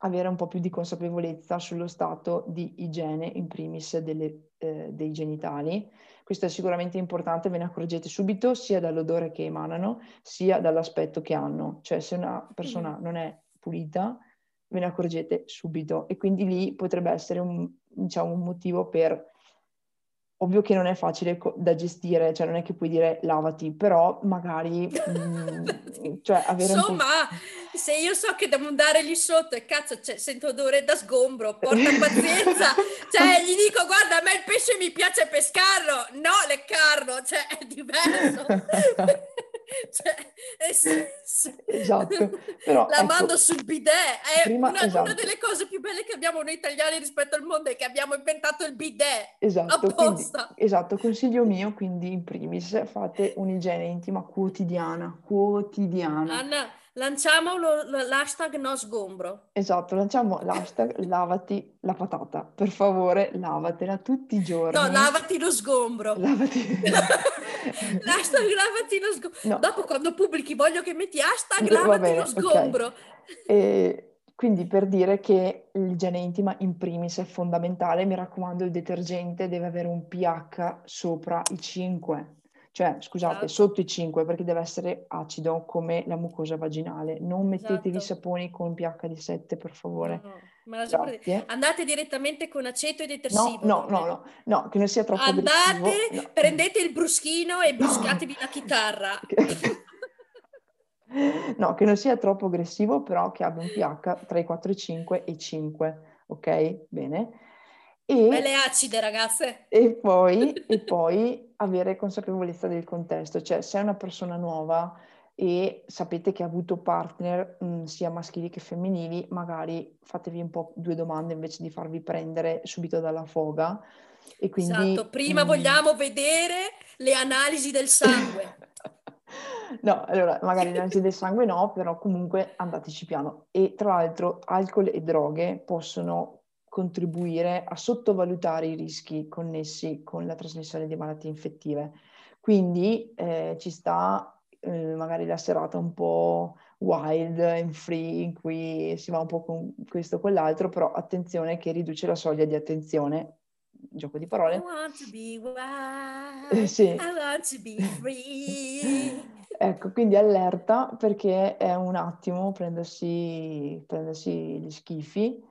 avere un po' più di consapevolezza sullo stato di igiene, in primis delle, eh, dei genitali. Questo è sicuramente importante, ve ne accorgete subito sia dall'odore che emanano, sia dall'aspetto che hanno. Cioè se una persona mm. non è pulita, ve ne accorgete subito e quindi lì potrebbe essere un, diciamo, un motivo per Ovvio che non è facile co- da gestire, cioè non è che puoi dire lavati, però magari mh, *laughs* mm, cioè avere Insomma, se io so che devo andare lì sotto e cazzo cioè, sento odore da sgombro, porta *laughs* pazienza, cioè gli dico guarda a me il pesce mi piace pescarlo, no leccarlo, cioè è diverso. *laughs* cioè, è senso. Esatto. Però, la ecco, mando sul bidet. È prima, una, esatto. una, delle cose più belle che abbiamo noi italiani rispetto al mondo è che abbiamo inventato il bidet. Esatto, quindi, esatto. Consiglio mio, quindi in primis, fate un'igiene intima quotidiana. Quotidiana. Anna, Lanciamo lo, lo, l'hashtag no sgombro. Esatto, lanciamo l'hashtag lavati la patata. Per favore, lavatela tutti i giorni. No, lavati lo sgombro. Lavati... *laughs* l'hashtag lavati lo sgombro. No. Dopo quando pubblichi voglio che metti hashtag lavati bene, lo sgombro. Okay. E quindi per dire che l'igiene intima in primis è fondamentale, mi raccomando il detergente deve avere un pH sopra i 5 cioè scusate, esatto. sotto i 5 perché deve essere acido come la mucosa vaginale. Non mettetevi esatto. saponi con pH di 7 per favore. No, no. Andate direttamente con aceto e detersivo. No, no, no, no, no, che non sia troppo Andate, aggressivo. No. prendete il bruschino e *gasps* bruscatevi la chitarra. *laughs* no, che non sia troppo aggressivo, però che abbia un pH tra i 4 e 5 e 5, ok? Bene. E, Belle acide, ragazze. E poi, e *laughs* poi avere consapevolezza del contesto, cioè se è una persona nuova e sapete che ha avuto partner mh, mm, sia maschili che femminili, magari fatevi un po' due domande invece di farvi prendere subito dalla foga. E quindi, esatto, prima mh, mm, vogliamo vedere le analisi del sangue. *laughs* no, allora magari l'analisi del sangue no, però comunque andateci piano. E tra l'altro alcol e droghe possono contribuire a sottovalutare i rischi connessi con la trasmissione di malattie infettive. Quindi eh, ci sta eh, magari la serata un po' wild and free in cui si va un po' con questo o quell'altro, però attenzione che riduce la soglia di attenzione gioco di parole. I want to be wild, sì. I want to be free. *laughs* ecco, quindi allerta perché è un attimo prendersi, prendersi gli schifi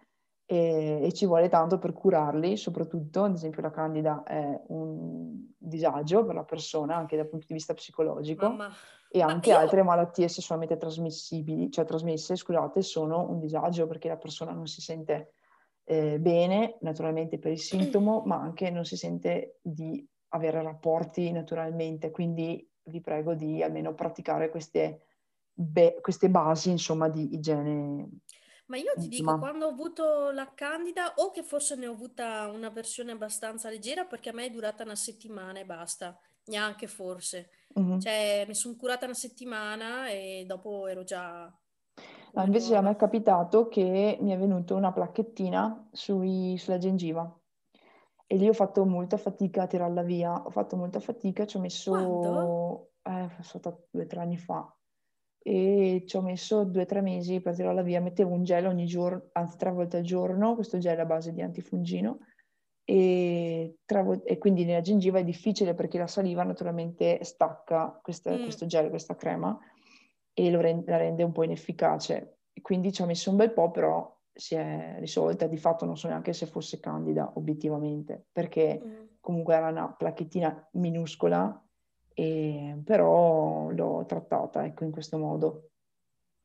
e, e, ci vuole tanto per curarli, soprattutto, ad esempio la candida è un disagio per la persona anche dal punto di vista psicologico Mamma. e anche io... altre malattie sessualmente trasmissibili, cioè trasmesse, scusate, sono un disagio perché la persona non si sente eh, bene, naturalmente per il sintomo, ma anche non si sente di avere rapporti naturalmente, quindi vi prego di almeno praticare queste, be- queste basi, insomma, di igiene ma io ti dico, Ma... quando ho avuto la candida, o che forse ne ho avuta una versione abbastanza leggera, perché a me è durata una settimana e basta, neanche forse. Mm-hmm. Cioè, mi sono curata una settimana e dopo ero già... No, invece a me è capitato che mi è venuta una placchettina sui, sulla gengiva e lì ho fatto molta fatica a tirarla via, ho fatto molta fatica, ci ho messo... Quando? Eh, è stato due o tre anni fa e ci ho messo due o tre mesi per tirarla via. Mettevo un gel ogni giorno, anzi tre volte al giorno, questo gel a base di antifungino e, vo- e quindi nella gengiva è difficile perché la saliva naturalmente stacca questa, mm. questo gel, questa crema e re- la rende un po' inefficace. quindi ci ho messo un bel po', però si è risolta. Di fatto non so neanche se fosse candida obiettivamente, perché mm. comunque era una placchettina minuscola e, però l'ho trattata ecco, in questo modo.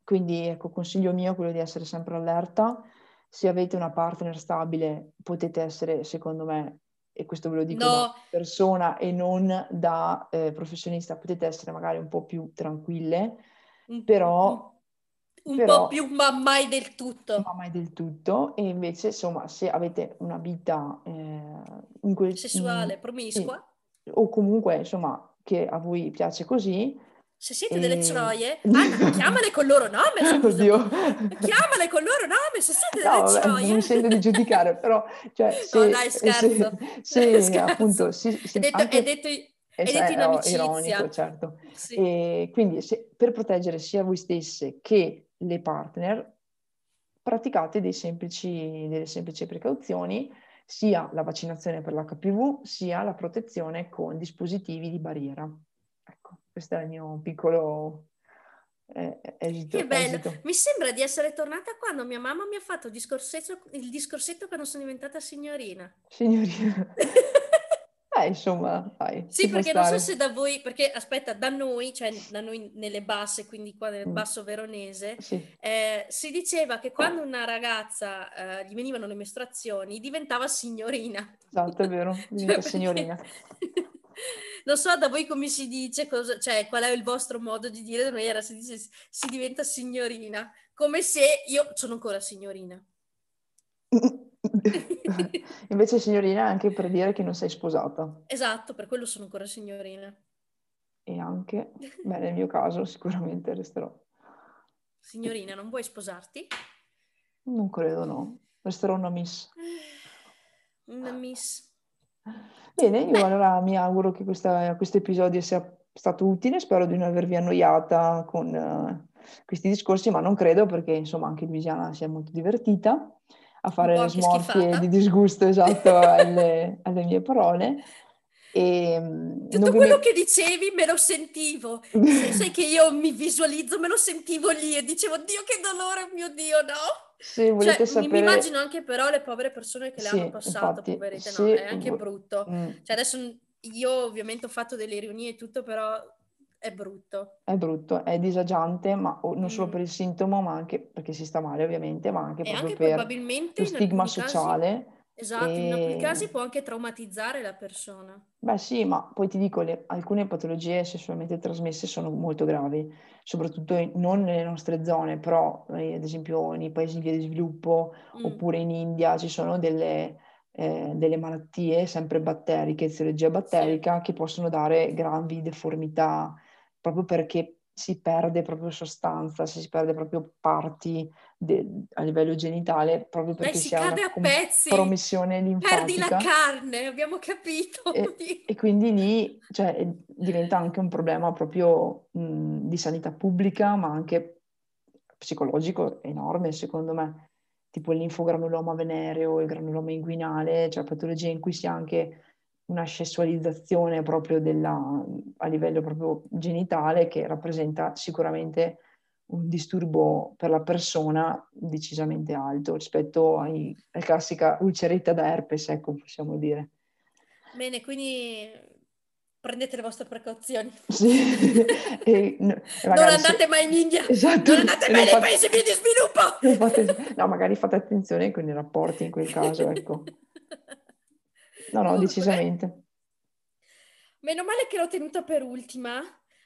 Quindi ecco, consiglio mio è quello di essere sempre allerta. Se avete una partner stabile potete essere, secondo me, e questo ve lo dico no. da persona e non da eh, professionista, potete essere magari un po' più tranquille, però... Un però, po' più, ma mai del tutto. Ma mai del tutto. E invece, insomma, se avete una vita eh, in quel, sessuale, promiscua, sì, o comunque, insomma, che a voi piace così. Se siete e... delle troie, *laughs* Anna, chiamale col loro nome, *laughs* Oddio. Chiamale col loro nome, se siete delle no, troie. Non mi sento di giudicare, però... Cioè, se, no, dai, scherzo. Se, *laughs* se appunto... Si, si, è detto, anche... è detto, è detto in amicizia. ironico, certo. Sì. E quindi se, per proteggere sia voi stesse che le partner, praticate dei semplici, delle semplici precauzioni sia la vaccinazione per l'HPV sia la protezione con dispositivi di barriera. Ecco, questo è il mio piccolo eh, esito. Che bello, esito. mi sembra di essere tornata quando mia mamma mi ha fatto il discorsetto, il discorsetto quando sono diventata signorina. Signorina. *laughs* Eh, insomma, dai. Sì, perché non so se da voi, perché aspetta, da noi, cioè da noi nelle basse, quindi qua nel mm. basso veronese, sì. eh, si diceva che quando una ragazza eh, gli venivano le mestruazioni diventava signorina. Esatto, è vero, *laughs* diventa cioè, signorina. *laughs* non so da voi come si dice, cosa, cioè qual è il vostro modo di dire, da noi era si dice si diventa signorina, come se io sono ancora signorina. *laughs* Invece signorina è anche per dire che non sei sposata. Esatto, per quello sono ancora signorina. E anche, beh, nel mio caso sicuramente resterò. Signorina, non vuoi sposarti? Non credo, no. Resterò una miss. Una miss. Bene, io Beh. allora mi auguro che questo episodio sia stato utile, spero di non avervi annoiata con uh, questi discorsi, ma non credo perché insomma anche Luisiana si è molto divertita a fare smorfie di disgusto esatto *laughs* alle, alle mie parole. E, mm, Tutto quello met... che dicevi me lo sentivo, sai che io mi visualizzo, me lo sentivo lì e dicevo Dio che dolore, mio Dio, no? Se volete cioè, sapere... Mi immagino anche però le povere persone che le sì, hanno passato, infatti, poverette, no, è anche brutto. Mm. Cioè adesso io ovviamente ho fatto delle ironie e tutto, però è brutto. È brutto, è disagiante, ma non solo mm. per il sintomo, ma anche perché si sta male ovviamente, ma anche e proprio anche per probabilmente lo stigma sociale. Casi, esatto, e... in alcuni casi può anche traumatizzare la persona. Beh sì, ma poi ti dico, le, alcune patologie sessualmente trasmesse sono molto gravi, soprattutto in, non nelle nostre zone, però eh, ad esempio nei paesi in via di sviluppo mm. oppure in India ci sono delle... Eh, delle malattie sempre batteriche, eziologia batterica, sì. che possono dare gravi deformità proprio perché si perde proprio sostanza, si perde proprio parti de- a livello genitale proprio perché Beh, si si ha una a pezzi, promissione perdi la linfatica. carne, abbiamo capito. e, *laughs* e quindi lì cioè, diventa anche un problema proprio mh, di sanità pubblica, ma anche psicologico enorme secondo me, tipo il linfogranuloma venereo, il granuloma inguinale, cioè patologie in cui si ha anche una sessualizzazione proprio della, a livello proprio genitale che rappresenta sicuramente un disturbo per la persona decisamente alto rispetto ai, alla classica ulceretta da herpes, ecco, possiamo dire. Bene, quindi prendete le vostre precauzioni. Sì. *laughs* e, no, non andate se... mai in India, esatto. non andate mai nei fate... paesi via di sviluppo. Fate... No, magari fate attenzione con i rapporti in quel caso, ecco. No, no, decisamente. Meno male che l'ho tenuta per ultima,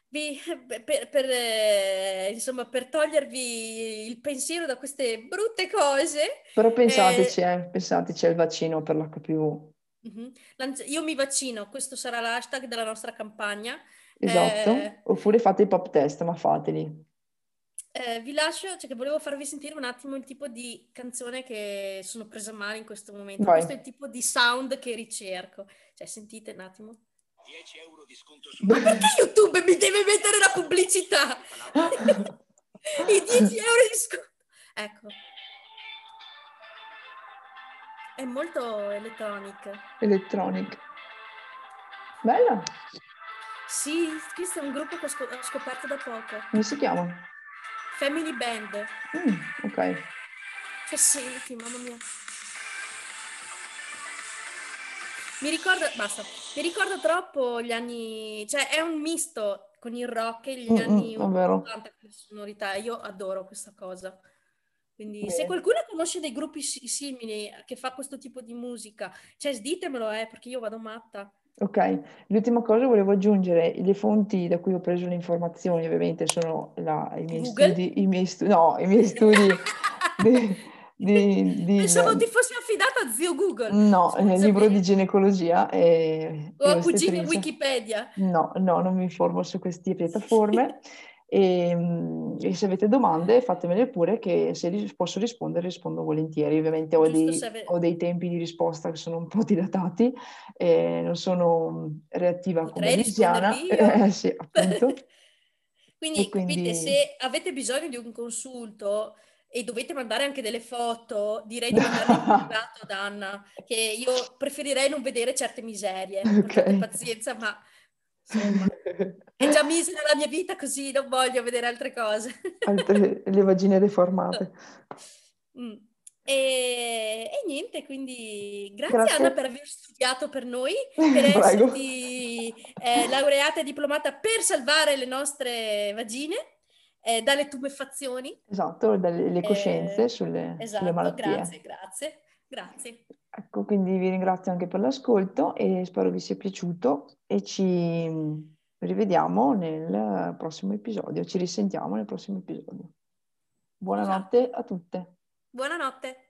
vi, per, per, eh, insomma, per togliervi il pensiero da queste brutte cose. Però pensateci, eh, eh, pensateci al vaccino per l'HPV. Uh-huh. Io mi vaccino, questo sarà l'hashtag della nostra campagna. Esatto, eh, oppure fate i pop test, ma fateli. Eh, vi lascio, cioè che volevo farvi sentire un attimo il tipo di canzone che sono presa male in questo momento. Vai. Questo è il tipo di sound che ricerco. Cioè, sentite un attimo. 10 euro di sconto su... Ma perché YouTube mi deve mettere la pubblicità? *laughs* I 10 euro di sconto. Ecco. È molto electronic. Electronic. Bella. Sì, questo è un gruppo che ho, scop- ho scoperto da poco. Come si chiama? Family Band. Mm, ok. Che senti, mamma mia. Mi ricordo, basta, mi ricordo troppo gli anni, cioè è un misto con il rock e gli mm, anni 80 con sonorità, io adoro questa cosa. Quindi Beh. se qualcuno conosce dei gruppi simili che fa questo tipo di musica, cioè ditemelo, eh, perché io vado matta. Ok, l'ultima cosa volevo aggiungere, le fonti da cui ho preso le informazioni ovviamente sono la, i miei studi, i miei studi, no, i miei studi *laughs* di, di, di, Pensavo ti fossi affidata a zio Google. No, nel libro di ginecologia e, o a cugine Wikipedia. No, no, non mi informo su queste piattaforme. *laughs* E, ehm, e, se avete domande fatemele pure che se ris- posso rispondere rispondo volentieri. Ovviamente ho dei, ave... ho dei, tempi di risposta che sono un po' *laughs* dilatati, e non sono reattiva Potrei come Lisiana. *laughs* Eh, sì, appunto. *laughs* quindi, quindi capite, se avete bisogno di un consulto e dovete mandare anche delle foto, direi di mandare in privato ad Anna, che io preferirei non vedere certe miserie. Okay. Pazienza, ma insomma, è già misera la mia vita così non voglio vedere altre cose. *laughs* Altre, le vagine deformate. *laughs* Mm. E, e, niente, quindi grazie, grazie, Anna per aver studiato per noi, *laughs* per esserti eh, laureata e diplomata per salvare le nostre vagine eh, dalle tubefazioni. Esatto, dalle coscienze eh, sulle, esatto, sulle malattie. Grazie, grazie, grazie. Ecco, quindi vi ringrazio anche per l'ascolto e spero vi sia piaciuto e ci rivediamo nel prossimo episodio, ci risentiamo nel prossimo episodio. Buonanotte a tutte. Buonanotte.